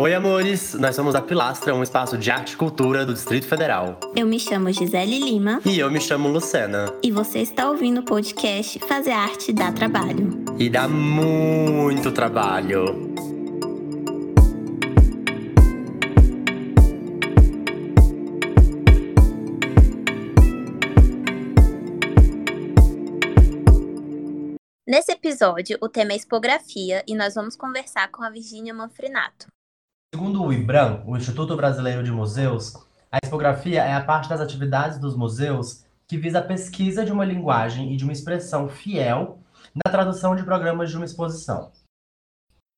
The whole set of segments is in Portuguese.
Oi, amores! Nós somos a Pilastra, um espaço de arte e cultura do Distrito Federal. Eu me chamo Gisele Lima. E eu me chamo Lucena. E você está ouvindo o podcast Fazer Arte dá Trabalho. E dá muito trabalho. Nesse episódio, o tema é expografia e nós vamos conversar com a Virgínia Manfrinato. Segundo o IBRAM, o Instituto Brasileiro de Museus, a expografia é a parte das atividades dos museus que visa a pesquisa de uma linguagem e de uma expressão fiel na tradução de programas de uma exposição.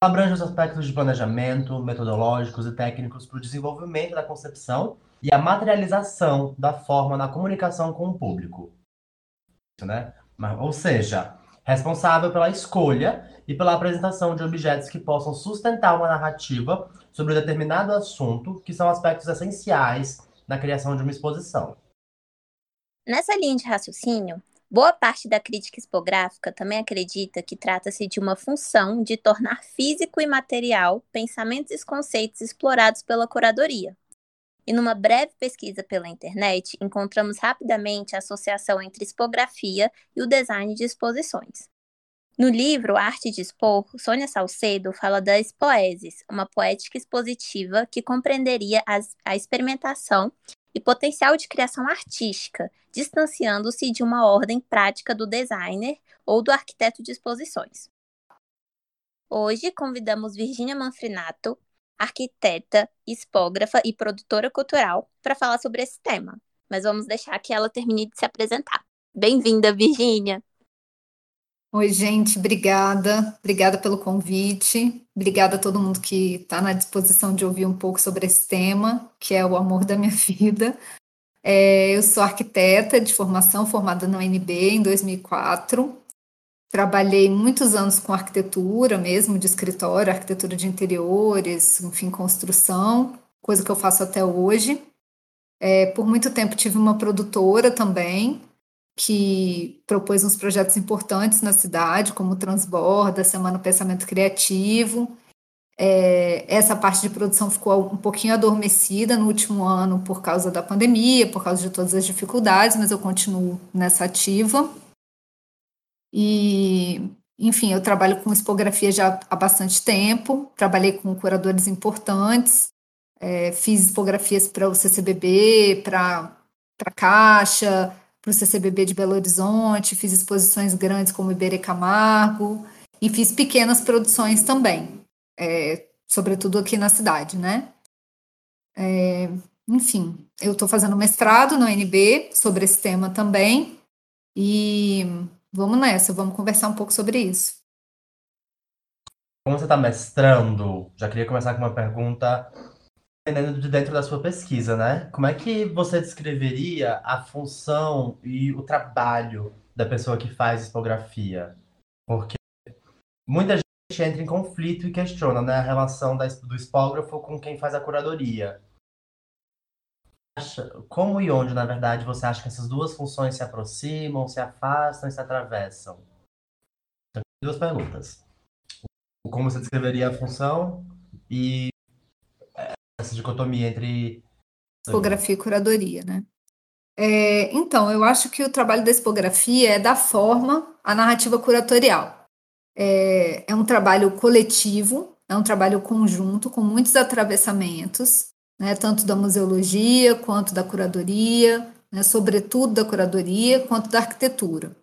Ela abrange os aspectos de planejamento, metodológicos e técnicos para o desenvolvimento da concepção e a materialização da forma na comunicação com o público. Né? Ou seja, responsável pela escolha e pela apresentação de objetos que possam sustentar uma narrativa sobre um determinado assunto, que são aspectos essenciais na criação de uma exposição. Nessa linha de raciocínio, boa parte da crítica expográfica também acredita que trata-se de uma função de tornar físico e material pensamentos e conceitos explorados pela curadoria, e numa breve pesquisa pela internet, encontramos rapidamente a associação entre expografia e o design de exposições. No livro Arte de Expor, Sônia Salcedo fala da expoesis, uma poética expositiva que compreenderia as, a experimentação e potencial de criação artística, distanciando-se de uma ordem prática do designer ou do arquiteto de exposições. Hoje convidamos Virginia Manfrinato, arquiteta, expógrafa e produtora cultural, para falar sobre esse tema. Mas vamos deixar que ela termine de se apresentar. Bem-vinda, Virgínia! Oi, gente, obrigada. Obrigada pelo convite. Obrigada a todo mundo que está na disposição de ouvir um pouco sobre esse tema, que é o amor da minha vida. É, eu sou arquiteta de formação, formada na UNB em 2004. Trabalhei muitos anos com arquitetura mesmo, de escritório, arquitetura de interiores, enfim, construção, coisa que eu faço até hoje. É, por muito tempo tive uma produtora também, que propôs uns projetos importantes na cidade, como o Transborda, Semana Pensamento Criativo. É, essa parte de produção ficou um pouquinho adormecida no último ano por causa da pandemia, por causa de todas as dificuldades, mas eu continuo nessa ativa. E, enfim, eu trabalho com expografia já há bastante tempo, trabalhei com curadores importantes, é, fiz expografias para o CCBB, para a Caixa, para o CCBB de Belo Horizonte, fiz exposições grandes como Iberê Camargo, e fiz pequenas produções também, é, sobretudo aqui na cidade, né? É, enfim, eu estou fazendo mestrado na UNB sobre esse tema também, e Vamos nessa, vamos conversar um pouco sobre isso. Como você está mestrando, já queria começar com uma pergunta dependendo de dentro da sua pesquisa, né? Como é que você descreveria a função e o trabalho da pessoa que faz expografia? Porque muita gente entra em conflito e questiona né, a relação do expógrafo com quem faz a curadoria como e onde, na verdade, você acha que essas duas funções se aproximam, se afastam e se atravessam? Então, duas perguntas. Como você descreveria a função e essa dicotomia entre tipografia e curadoria, né? É, então, eu acho que o trabalho da expografia é dar forma à narrativa curatorial. É, é um trabalho coletivo, é um trabalho conjunto, com muitos atravessamentos, né, tanto da museologia quanto da curadoria, né, sobretudo da curadoria, quanto da arquitetura.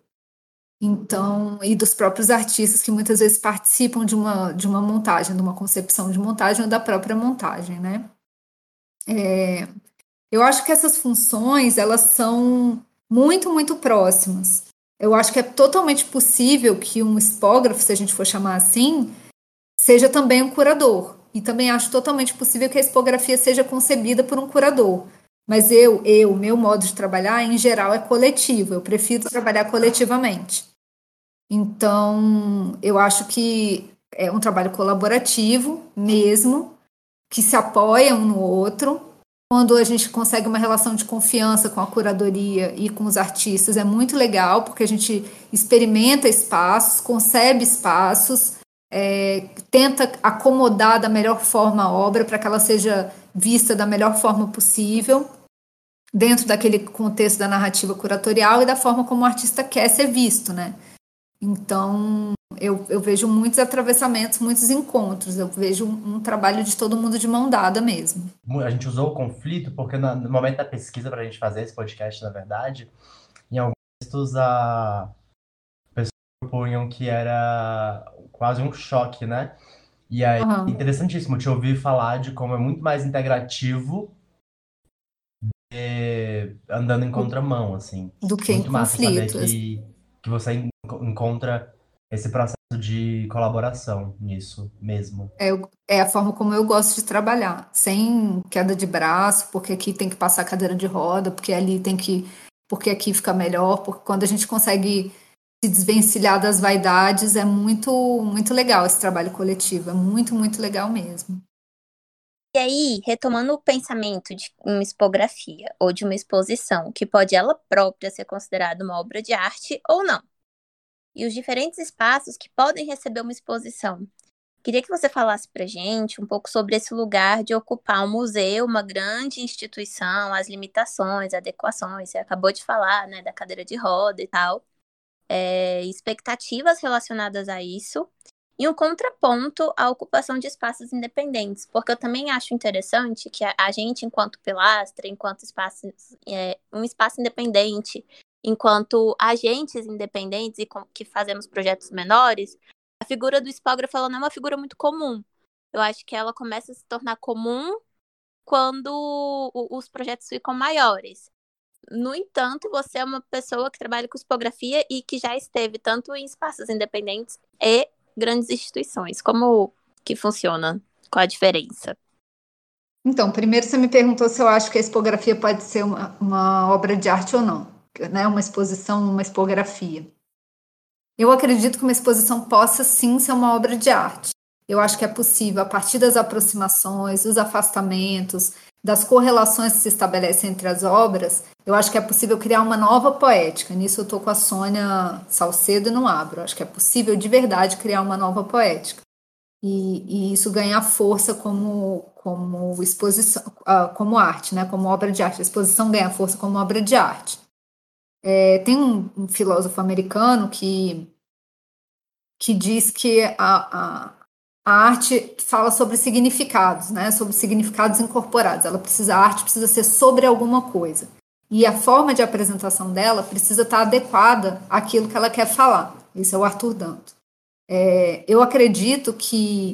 Então, e dos próprios artistas que muitas vezes participam de uma, de uma montagem, de uma concepção de montagem ou da própria montagem, né? É, eu acho que essas funções, elas são muito, muito próximas. Eu acho que é totalmente possível que um expógrafo, se a gente for chamar assim, seja também um curador. E também acho totalmente possível que a expografia seja concebida por um curador. Mas eu, eu, meu modo de trabalhar, em geral, é coletivo. Eu prefiro trabalhar coletivamente. Então, eu acho que é um trabalho colaborativo mesmo, que se apoia um no outro. Quando a gente consegue uma relação de confiança com a curadoria e com os artistas, é muito legal, porque a gente experimenta espaços, concebe espaços, é, tenta acomodar da melhor forma a obra para que ela seja vista da melhor forma possível, dentro daquele contexto da narrativa curatorial e da forma como o artista quer ser visto, né? Então, eu, eu vejo muitos atravessamentos, muitos encontros, eu vejo um, um, trabalho de todo mundo de mão dada mesmo. A gente usou o conflito porque no momento da pesquisa para a gente fazer esse podcast, na verdade, em alguns textos a pessoas propunham que era quase um choque, né? E aí, uhum. interessantíssimo te ouvir falar de como é muito mais integrativo andando em contramão, assim. Do que muito em conflito. Saber que, que você encontra esse processo de colaboração nisso mesmo. É, é a forma como eu gosto de trabalhar, sem queda de braço, porque aqui tem que passar cadeira de roda, porque ali tem que. porque aqui fica melhor, porque quando a gente consegue se desvencilhar das vaidades, é muito, muito legal esse trabalho coletivo, é muito, muito legal mesmo. E aí, retomando o pensamento de uma expografia ou de uma exposição, que pode ela própria ser considerada uma obra de arte ou não, e os diferentes espaços que podem receber uma exposição. Queria que você falasse para gente um pouco sobre esse lugar de ocupar um museu, uma grande instituição, as limitações, adequações. Você acabou de falar, né, da cadeira de roda e tal é, expectativas relacionadas a isso e um contraponto à ocupação de espaços independentes, porque eu também acho interessante que a, gente, enquanto pilastra, enquanto espaço, é, um espaço independente, enquanto agentes independentes e com, que fazemos projetos menores, a figura do espógrafo ela não é uma figura muito comum. Eu acho que ela começa a se tornar comum quando os projetos ficam maiores. No entanto, você é uma pessoa que trabalha com tipografia e que já esteve tanto em espaços independentes e grandes instituições. Como que funciona? Qual a diferença? Então, primeiro você me perguntou se eu acho que a expografia pode ser uma, uma obra de arte ou não, né? Uma exposição, uma expografia. Eu acredito que uma exposição possa sim ser uma obra de arte. Eu acho que é possível, a partir das aproximações, dos afastamentos, das correlações que se estabelecem entre as obras, eu acho que é possível criar uma nova poética. Nisso eu estou com a Sônia Salcedo e não abro. Eu acho que é possível de verdade criar uma nova poética. E, e isso ganhar força como, como exposição, uh, como arte, né? como obra de arte. A exposição ganha força como obra de arte. É, tem um, um, filósofo americano que, que diz que a, a a arte fala sobre significados, né? Sobre significados incorporados. Ela precisa, a arte precisa ser sobre alguma coisa. E a forma de apresentação dela precisa estar adequada àquilo que ela quer falar. Esse é o Arthur Danto. É, eu acredito que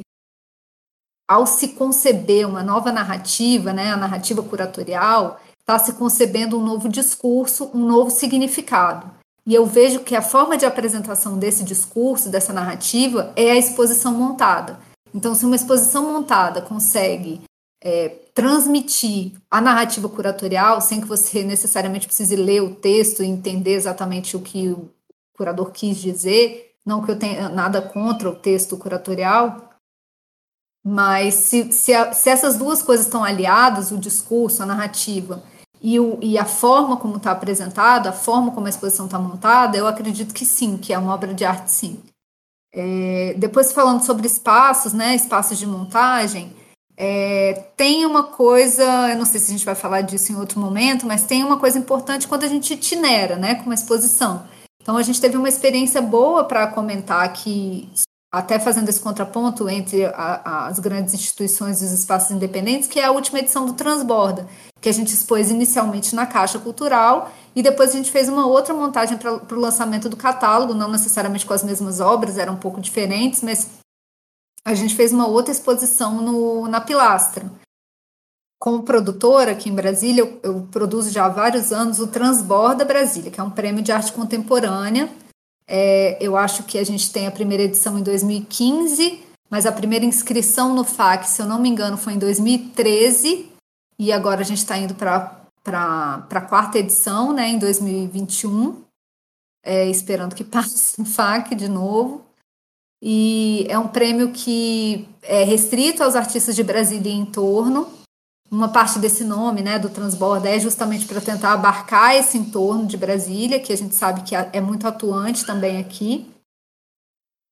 ao se conceber uma nova narrativa, né, a narrativa curatorial, está se concebendo um novo discurso, um novo significado. E eu vejo que a forma de apresentação desse discurso, dessa narrativa, é a exposição montada. Então, se uma exposição montada consegue é, transmitir a narrativa curatorial, sem que você necessariamente precise ler o texto e entender exatamente o que o curador quis dizer, não que eu tenha nada contra o texto curatorial, mas se, se, a, se essas duas coisas estão aliadas, o discurso, a narrativa, e, o, e a forma como está apresentado, a forma como a exposição está montada, eu acredito que sim, que é uma obra de arte, sim. É, depois falando sobre espaços, né, espaços de montagem, é, tem uma coisa, eu não sei se a gente vai falar disso em outro momento, mas tem uma coisa importante quando a gente itinera, né, com uma exposição. Então a gente teve uma experiência boa para comentar aqui, até fazendo esse contraponto entre a, as grandes instituições e os espaços independentes, que é a última edição do Transborda, que a gente expôs inicialmente na Caixa Cultural e depois a gente fez uma outra montagem para o lançamento do catálogo, não necessariamente com as mesmas obras, eram um pouco diferentes, mas a gente fez uma outra exposição no, na Pilastra. Como produtora aqui em Brasília, eu, eu produzo já há vários anos o Transborda Brasília, que é um prêmio de arte contemporânea. É, eu acho que a gente tem a primeira edição em 2015, mas a primeira inscrição no FAC, se eu não me engano, foi em 2013 e agora a gente está indo para a quarta edição, né, em 2021, é, esperando que passe no FAC de novo. E é um prêmio que é restrito aos artistas de Brasília e em torno. Uma parte desse nome, né, do Transborda, é justamente para tentar abarcar esse entorno de Brasília, que a gente sabe que é muito atuante também aqui.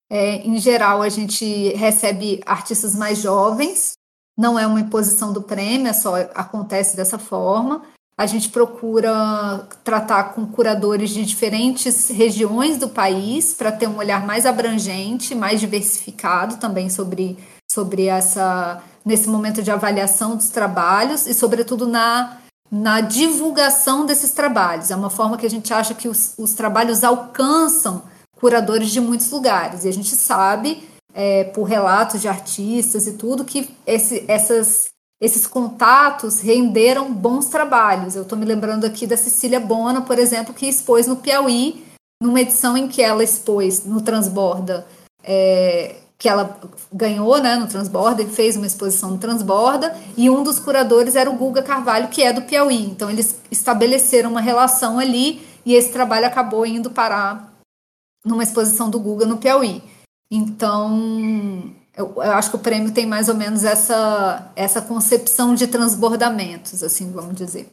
É, em geral, a gente recebe artistas mais jovens, não é uma imposição do prêmio, é só acontece dessa forma. A gente procura tratar com curadores de diferentes regiões do país para ter um olhar mais abrangente, mais diversificado também sobre, sobre essa nesse momento de avaliação dos trabalhos e, sobretudo, na, na divulgação desses trabalhos. É uma forma que a gente acha que os, os trabalhos alcançam curadores de muitos lugares. E a gente sabe, é, por relatos de artistas e tudo, que esse, essas, esses contatos renderam bons trabalhos. Eu estou me lembrando aqui da Cecília Bona, por exemplo, que expôs no Piauí, numa edição em que ela expôs no Transborda. É, que ela ganhou né, no Transborda e fez uma exposição no Transborda, e um dos curadores era o Guga Carvalho, que é do Piauí. Então, eles estabeleceram uma relação ali e esse trabalho acabou indo parar numa exposição do Guga no Piauí. Então, eu, eu, acho que o prêmio tem mais ou menos essa, essa concepção de transbordamentos, assim, vamos dizer.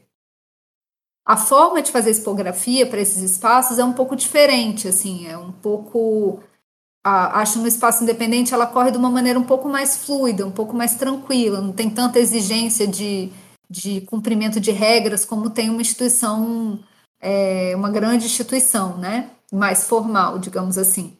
A forma de fazer expografia para esses espaços é um pouco diferente, assim, é um pouco a, acho no espaço independente ela corre de uma maneira um pouco mais fluida, um pouco mais tranquila, não tem tanta exigência de, de cumprimento de regras como tem uma instituição, é, uma grande instituição, né? Mais formal, digamos assim.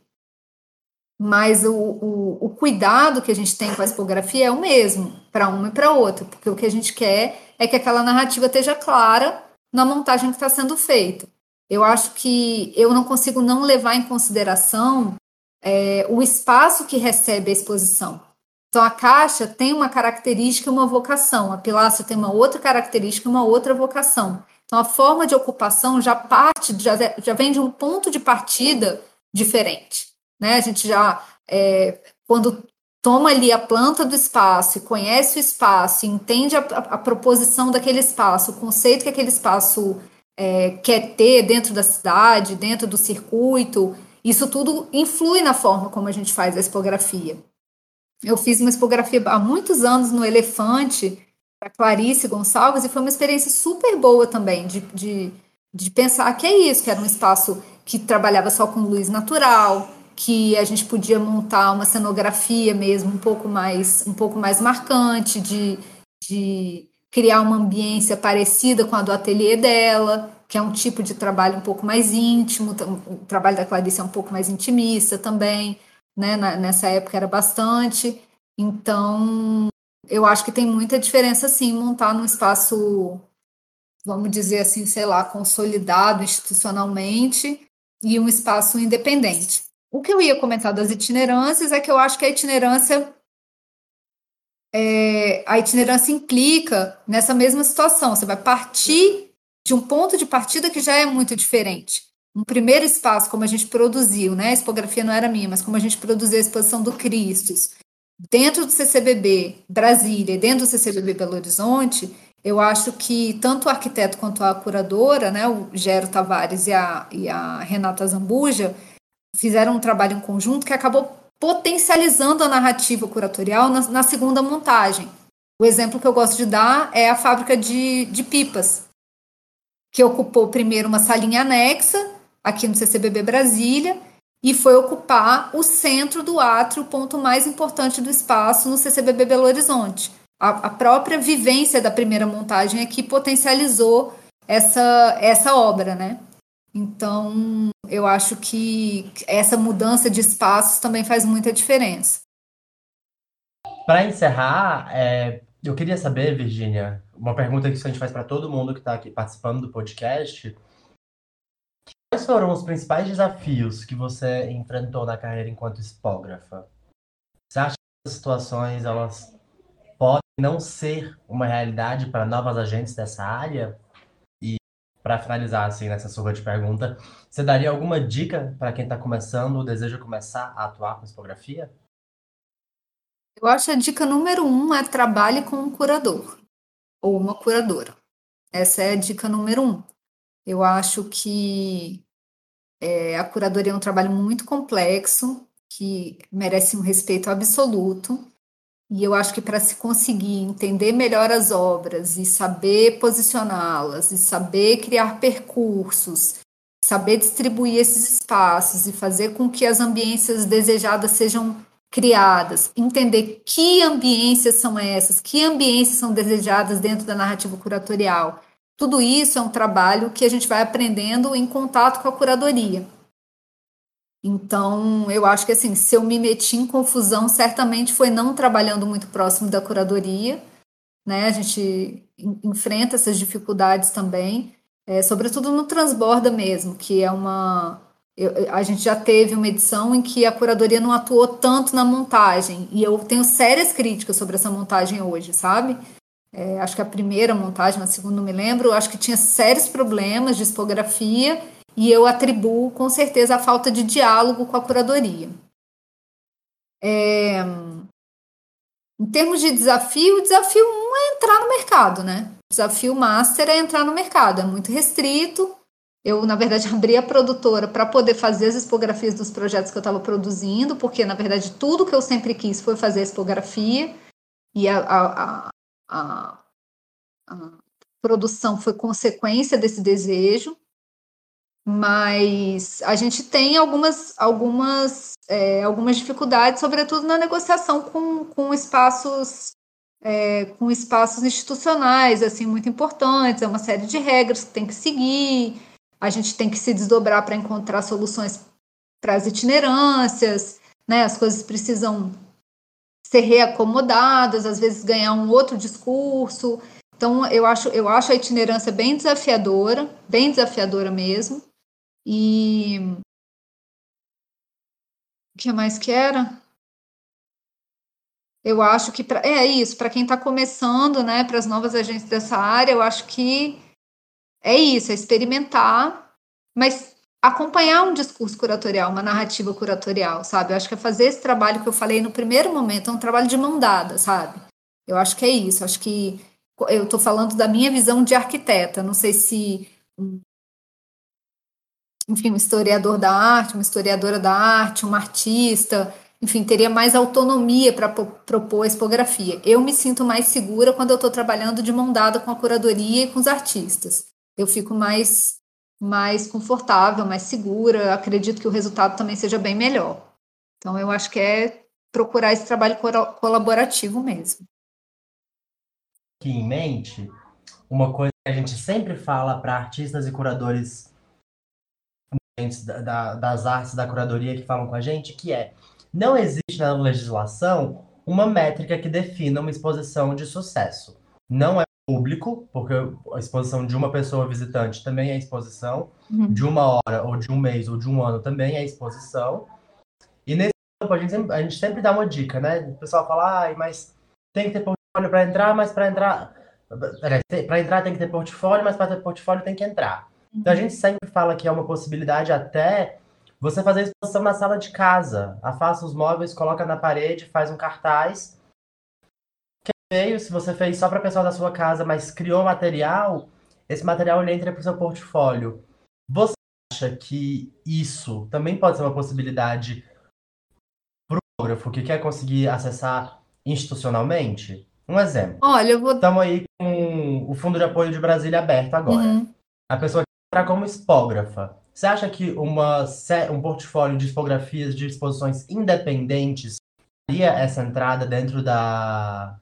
Mas o, o, o cuidado que a gente tem com a expografia é o mesmo, para uma e para outra, porque o que a gente quer é que aquela narrativa esteja clara na montagem que está sendo feita. Eu acho que eu não consigo não levar em consideração é, o espaço que recebe a exposição. Então, a caixa tem uma característica e uma vocação, a pilastra tem uma outra característica e uma outra vocação. Então, a forma de ocupação já parte, já, já vem de um ponto de partida diferente. Né? A gente já, é, quando toma ali a planta do espaço e conhece o espaço, entende a, a, a proposição daquele espaço, o conceito que aquele espaço é, quer ter dentro da cidade, dentro do circuito, isso tudo influi na forma como a gente faz a expografia. Eu fiz uma expografia há muitos anos no Elefante, para Clarice Gonçalves, e foi uma experiência super boa também, de, de, de pensar que é isso, que era um espaço que trabalhava só com luz natural, que a gente podia montar uma cenografia mesmo um pouco mais, um pouco mais marcante, de, de criar uma ambiência parecida com a do ateliê dela que é um tipo de trabalho um pouco mais íntimo, o trabalho da Clarice é um pouco mais intimista também, né? nessa época era bastante. Então, eu acho que tem muita diferença, sim, montar num espaço, vamos dizer assim, sei lá, consolidado institucionalmente e um espaço independente. O que eu ia comentar das itinerâncias é que eu acho que a itinerância é, a itinerância implica nessa mesma situação. Você vai partir de um ponto de partida que já é muito diferente. Um primeiro espaço, como a gente produziu, né? A expografia não era minha, mas como a gente produziu a exposição do Cristos, dentro do CCBB Brasília dentro do CCBB Belo Horizonte, eu acho que tanto o arquiteto quanto a curadora, né, o Gero Tavares e a, e a Renata Zambuja, fizeram um trabalho em conjunto que acabou potencializando a narrativa curatorial na, na segunda montagem. O exemplo que eu gosto de dar é a fábrica de, de pipas, que ocupou primeiro uma salinha anexa, aqui no CCBB Brasília, e foi ocupar o centro do átrio, o ponto mais importante do espaço no CCBB Belo Horizonte. A, a própria vivência da primeira montagem aqui potencializou essa, essa obra, né? Então, eu acho que essa mudança de espaços também faz muita diferença. Para encerrar, é, eu queria saber, Virginia, uma pergunta que a gente faz para todo mundo que está aqui participando do podcast. Quais foram os principais desafios que você enfrentou na carreira enquanto expógrafa? Você acha que essas situações elas podem não ser uma realidade para novas agentes dessa área? E para finalizar assim nessa surra de pergunta, você daria alguma dica para quem está começando ou deseja começar a atuar com expografia? Eu acho a dica número um é trabalhe com um curador ou uma curadora. Essa é a dica número um. Eu acho que é, a curadoria é um trabalho muito complexo, que merece um respeito absoluto. E eu acho que para se conseguir entender melhor as obras e saber posicioná-las, e saber criar percursos, saber distribuir esses espaços e fazer com que as ambiências desejadas sejam criadas, entender que ambiências são essas, que ambiências são desejadas dentro da narrativa curatorial. Tudo isso é um trabalho que a gente vai aprendendo em contato com a curadoria. Então, eu acho que assim, se eu me meti em confusão, certamente foi não trabalhando muito próximo da curadoria, né? A gente enfrenta essas dificuldades também, é, sobretudo no transborda mesmo, que é uma eu, a gente já teve uma edição em que a curadoria não atuou tanto na montagem, e eu tenho sérias críticas sobre essa montagem hoje, sabe? É, acho que a primeira montagem, a segunda não me lembro, acho que tinha sérios problemas de expografia e eu atribuo com certeza a falta de diálogo com a curadoria. É, em termos de desafio, o desafio um é entrar no mercado, né? O desafio master é entrar no mercado, é muito restrito. Eu, na verdade, abri a produtora para poder fazer as expografias dos projetos que eu estava produzindo, porque, na verdade, tudo que eu sempre quis foi fazer a expografia, e a, a, a, a produção foi consequência desse desejo. Mas a gente tem algumas, algumas, é, algumas dificuldades, sobretudo na negociação com, com espaços é, com espaços institucionais assim muito importantes, é uma série de regras que tem que seguir, a gente tem que se desdobrar para encontrar soluções para as itinerâncias, né? As coisas precisam ser reacomodadas, às vezes ganhar um outro discurso. Então eu acho eu acho a itinerância bem desafiadora, bem desafiadora mesmo. E o que mais que era? Eu acho que pra, é isso, para quem está começando, né, para as novas agências dessa área, eu acho que é isso, é experimentar, mas acompanhar um discurso curatorial, uma narrativa curatorial, sabe? Eu acho que é fazer esse trabalho que eu falei no primeiro momento, é um trabalho de mão dada, sabe? Eu acho que é isso, acho que eu estou falando da minha visão de arquiteta, não sei se enfim, um historiador da arte, uma historiadora da arte, um artista, enfim, teria mais autonomia para propor a expografia. Eu me sinto mais segura quando eu estou trabalhando de mão dada com a curadoria e com os artistas. Eu fico mais, mais confortável, mais segura, acredito que o resultado também seja bem melhor. Então, eu acho que é procurar esse trabalho colaborativo mesmo. Aqui em mente, uma coisa que a gente sempre fala para artistas e curadores da, da, das artes da curadoria que falam com a gente, que é não existe na legislação uma métrica que defina uma exposição de sucesso. Não é público, porque a exposição de uma pessoa visitante também é exposição, uhum. de uma hora, ou de um mês, ou de um ano também é exposição. E nesse campo a gente sempre, a gente sempre dá uma dica, né? O pessoal fala, ah, mas tem que ter portfólio para entrar, mas para entrar. Para entrar tem que ter portfólio, mas para ter portfólio tem que entrar. Então a gente sempre fala que é uma possibilidade até você fazer exposição na sala de casa. Afasta os móveis, coloca na parede, faz um cartaz. Veio, se você fez só para o pessoal da sua casa, mas criou material, esse material ele entra para o seu portfólio. Você acha que isso também pode ser uma possibilidade para o fotógrafo que quer conseguir acessar institucionalmente? Um exemplo. Olha, eu vou. Estamos aí com o Fundo de Apoio de Brasília aberto agora. Uhum. A pessoa entrar como expógrafa, você acha que uma, um portfólio de expografias de exposições independentes faria essa entrada dentro da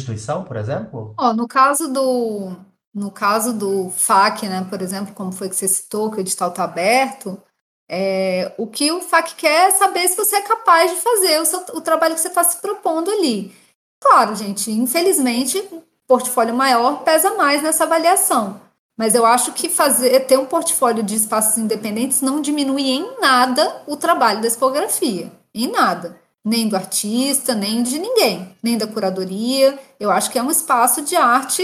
instituição, por exemplo? Oh, no caso do no caso do FAC, né, por exemplo, como foi que você citou, que o edital está aberto, é, o que o FAC quer é saber se você é capaz de fazer o, seu, o trabalho que você está se propondo ali. Claro, gente, infelizmente, portfólio maior pesa mais nessa avaliação. Mas eu acho que fazer ter um portfólio de espaços independentes não diminui em nada o trabalho da expografia. Em nada. Nem do artista, nem de ninguém. Nem da curadoria. Eu acho que é um espaço de arte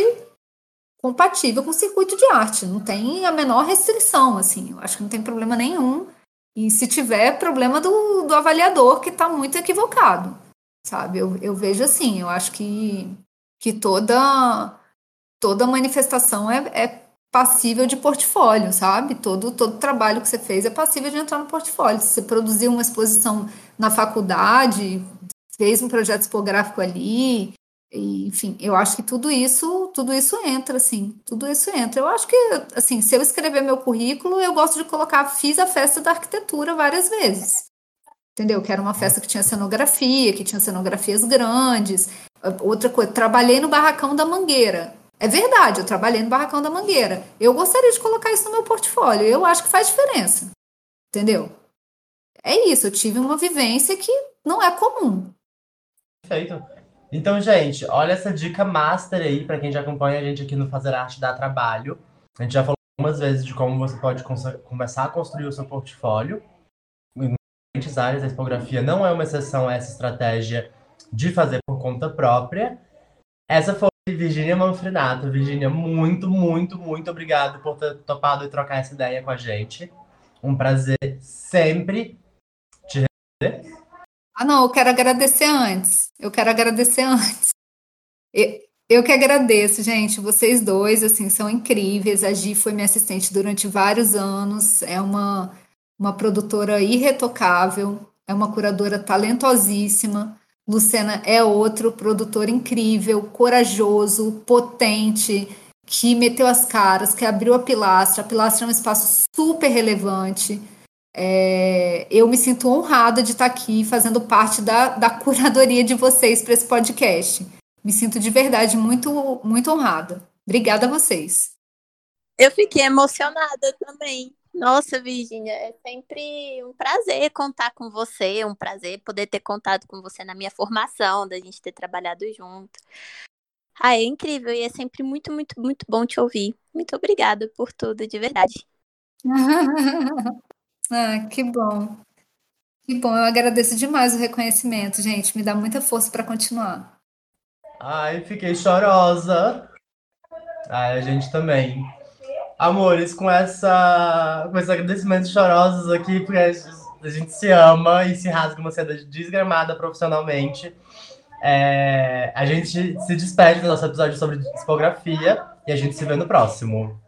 compatível com o circuito de arte. Não tem a menor restrição, assim. Eu acho que não tem problema nenhum. E se tiver, problema do, do avaliador que está muito equivocado. Sabe? Eu, eu vejo assim, eu acho que, que toda, toda manifestação é, é passível de portfólio, sabe? Todo, todo trabalho que você fez é passível de entrar no portfólio. Se você produziu uma exposição na faculdade, fez um projeto expográfico ali, enfim, eu acho que tudo isso, tudo isso entra, assim, tudo isso entra. Eu acho que, assim, se eu escrever meu currículo, eu gosto de colocar, fiz a festa da arquitetura várias vezes. Entendeu? Que era uma festa que tinha cenografia, que tinha cenografias grandes. Outra coisa, trabalhei no Barracão da Mangueira. É verdade, eu trabalhei no Barracão da Mangueira. Eu gostaria de colocar isso no meu portfólio. Eu acho que faz diferença. Entendeu? É isso, eu tive uma vivência que não é comum. Perfeito. Então, gente, olha essa dica master aí para quem já acompanha a gente aqui no Fazer Arte Dá Trabalho. A gente já falou algumas vezes de como você pode começar a construir o seu portfólio. Em diferentes áreas, a tipografia não é uma exceção a essa estratégia de fazer por conta própria. Essa foi Virginia Manfrenato. Virginia, muito, muito, muito obrigado por ter topado e trocar essa ideia com a gente. Um prazer sempre te receber. Ah, não, eu quero agradecer antes. Eu quero agradecer antes. Eu que agradeço, gente. Vocês dois, assim, são incríveis. A Gi foi minha assistente durante vários anos. É uma, uma produtora irretocável. É uma curadora talentosíssima. Lucena é outro produtor incrível, corajoso, potente, que meteu as caras, que abriu a pilastra. A pilastra é um espaço super relevante. É, eu me sinto honrada de estar aqui fazendo parte da, da curadoria de vocês para esse podcast. Me sinto de verdade muito, muito honrada. Obrigada a vocês. Eu fiquei emocionada também. Nossa, Virginia, é sempre um prazer contar com você, um prazer poder ter contado com você na minha formação, da gente ter trabalhado junto. Ah, é incrível e é sempre muito, muito, muito bom te ouvir. Muito obrigada por tudo, de verdade. Ah, que bom. Que bom, eu agradeço demais o reconhecimento, gente. Me dá muita força para continuar. Ai, fiquei chorosa. Ai, a gente também. Amores, com essa com esse agradecimento chorosos aqui, porque a gente se ama e se rasga uma seda desgramada profissionalmente. É, a gente se despede do nosso episódio sobre tipografia e a gente se vê no próximo.